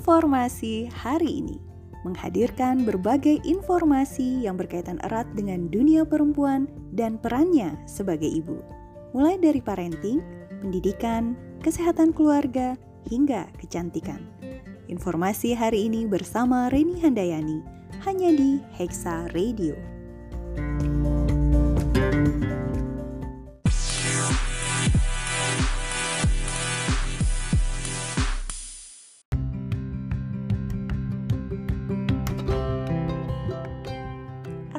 Informasi hari ini menghadirkan berbagai informasi yang berkaitan erat dengan dunia perempuan dan perannya sebagai ibu, mulai dari parenting, pendidikan, kesehatan keluarga, hingga kecantikan. Informasi hari ini bersama Reni Handayani hanya di Hexa Radio.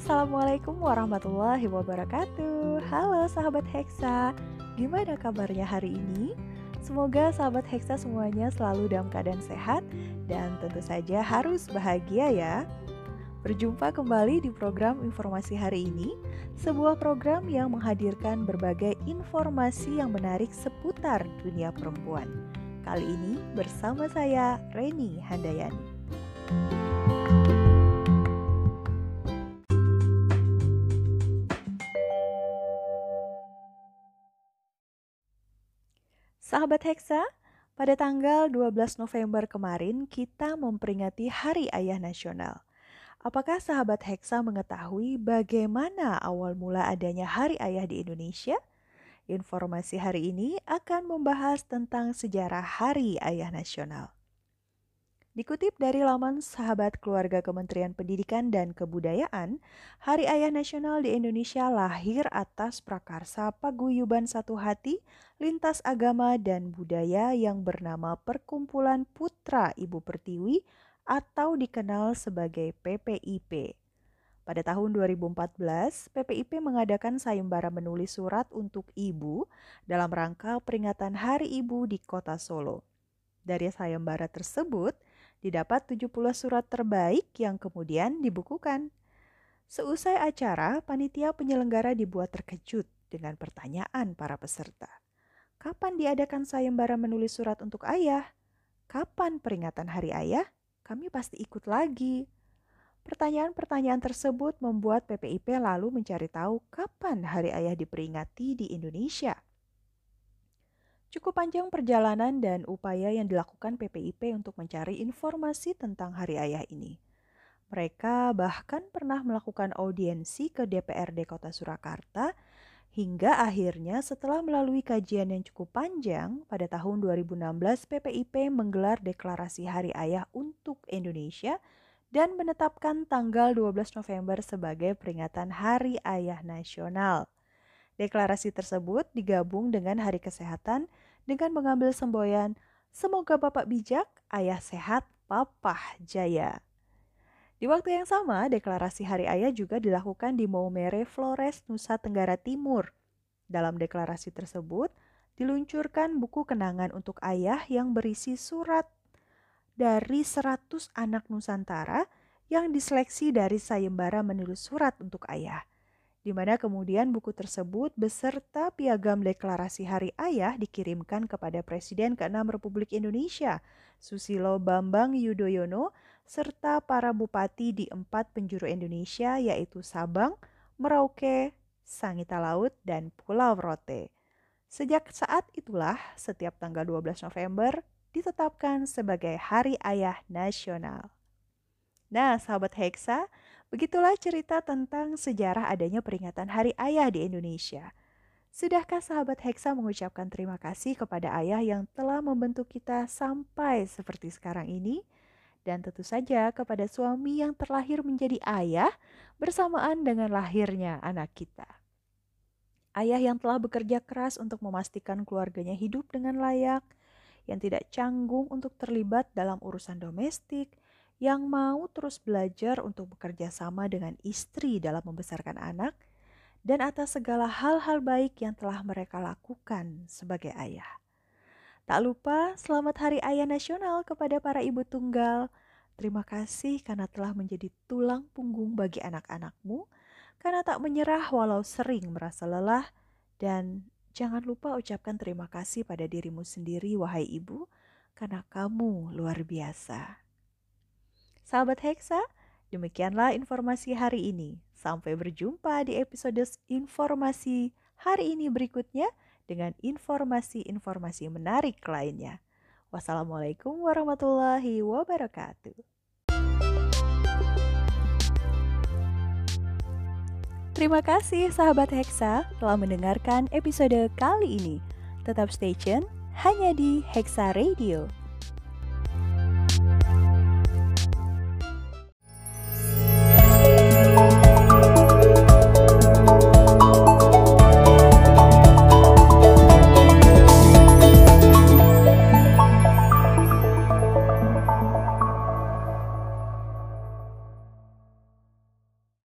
Assalamualaikum warahmatullahi wabarakatuh. Halo sahabat Hexa Gimana kabarnya hari ini? Semoga sahabat Hexa semuanya selalu dalam keadaan sehat Dan tentu saja harus bahagia ya. Berjumpa kembali di program informasi hari ini Sebuah program yang menghadirkan berbagai informasi yang menarik seputar dunia perempuan. Kali ini bersama saya Reni Handayani Sahabat Hexa, pada tanggal 12 November kemarin kita memperingati Hari Ayah Nasional. Apakah sahabat Hexa mengetahui bagaimana awal mula adanya Hari Ayah di Indonesia? Informasi hari ini akan membahas tentang sejarah Hari Ayah Nasional. Dikutip dari laman Sahabat Keluarga Kementerian Pendidikan dan Kebudayaan, Hari Ayah Nasional di Indonesia lahir atas prakarsa paguyuban satu hati lintas agama dan budaya yang bernama Perkumpulan Putra Ibu Pertiwi atau dikenal sebagai PPIP. Pada tahun 2014, PPIP mengadakan sayembara menulis surat untuk ibu dalam rangka peringatan Hari Ibu di Kota Solo. Dari sayembara tersebut, didapat 70 surat terbaik yang kemudian dibukukan. Seusai acara, panitia penyelenggara dibuat terkejut dengan pertanyaan para peserta. Kapan diadakan sayembara menulis surat untuk ayah? Kapan peringatan hari ayah? Kami pasti ikut lagi. Pertanyaan-pertanyaan tersebut membuat PPIP lalu mencari tahu kapan hari ayah diperingati di Indonesia. Cukup panjang perjalanan dan upaya yang dilakukan PPIP untuk mencari informasi tentang Hari Ayah ini. Mereka bahkan pernah melakukan audiensi ke DPRD Kota Surakarta hingga akhirnya setelah melalui kajian yang cukup panjang pada tahun 2016 PPIP menggelar deklarasi Hari Ayah untuk Indonesia dan menetapkan tanggal 12 November sebagai peringatan Hari Ayah Nasional. Deklarasi tersebut digabung dengan Hari Kesehatan dengan mengambil semboyan Semoga Bapak bijak, Ayah sehat, Papa jaya. Di waktu yang sama, deklarasi Hari Ayah juga dilakukan di Maumere, Flores, Nusa Tenggara Timur. Dalam deklarasi tersebut, diluncurkan buku kenangan untuk ayah yang berisi surat dari 100 anak Nusantara yang diseleksi dari sayembara menulis surat untuk ayah di mana kemudian buku tersebut beserta piagam deklarasi Hari Ayah dikirimkan kepada Presiden ke-6 Republik Indonesia, Susilo Bambang Yudhoyono, serta para bupati di empat penjuru Indonesia yaitu Sabang, Merauke, Sangita Laut, dan Pulau Rote. Sejak saat itulah, setiap tanggal 12 November ditetapkan sebagai Hari Ayah Nasional. Nah, sahabat Hexa, Begitulah cerita tentang sejarah adanya peringatan Hari Ayah di Indonesia. Sudahkah sahabat Hexa mengucapkan terima kasih kepada ayah yang telah membentuk kita sampai seperti sekarang ini? Dan tentu saja kepada suami yang terlahir menjadi ayah bersamaan dengan lahirnya anak kita. Ayah yang telah bekerja keras untuk memastikan keluarganya hidup dengan layak, yang tidak canggung untuk terlibat dalam urusan domestik, yang mau terus belajar untuk bekerja sama dengan istri dalam membesarkan anak, dan atas segala hal-hal baik yang telah mereka lakukan sebagai ayah. Tak lupa, selamat Hari Ayah Nasional kepada para ibu tunggal, Terima kasih karena telah menjadi tulang punggung bagi anak-anakmu, karena tak menyerah walau sering merasa lelah, dan jangan lupa ucapkan terima kasih pada dirimu sendiri, wahai ibu, karena kamu luar biasa. Sahabat Hexa, demikianlah informasi hari ini. Sampai berjumpa di episode informasi hari ini berikutnya dengan informasi-informasi menarik lainnya. Wassalamualaikum warahmatullahi wabarakatuh. Terima kasih sahabat Hexa telah mendengarkan episode kali ini. Tetap stay tune hanya di Hexa Radio.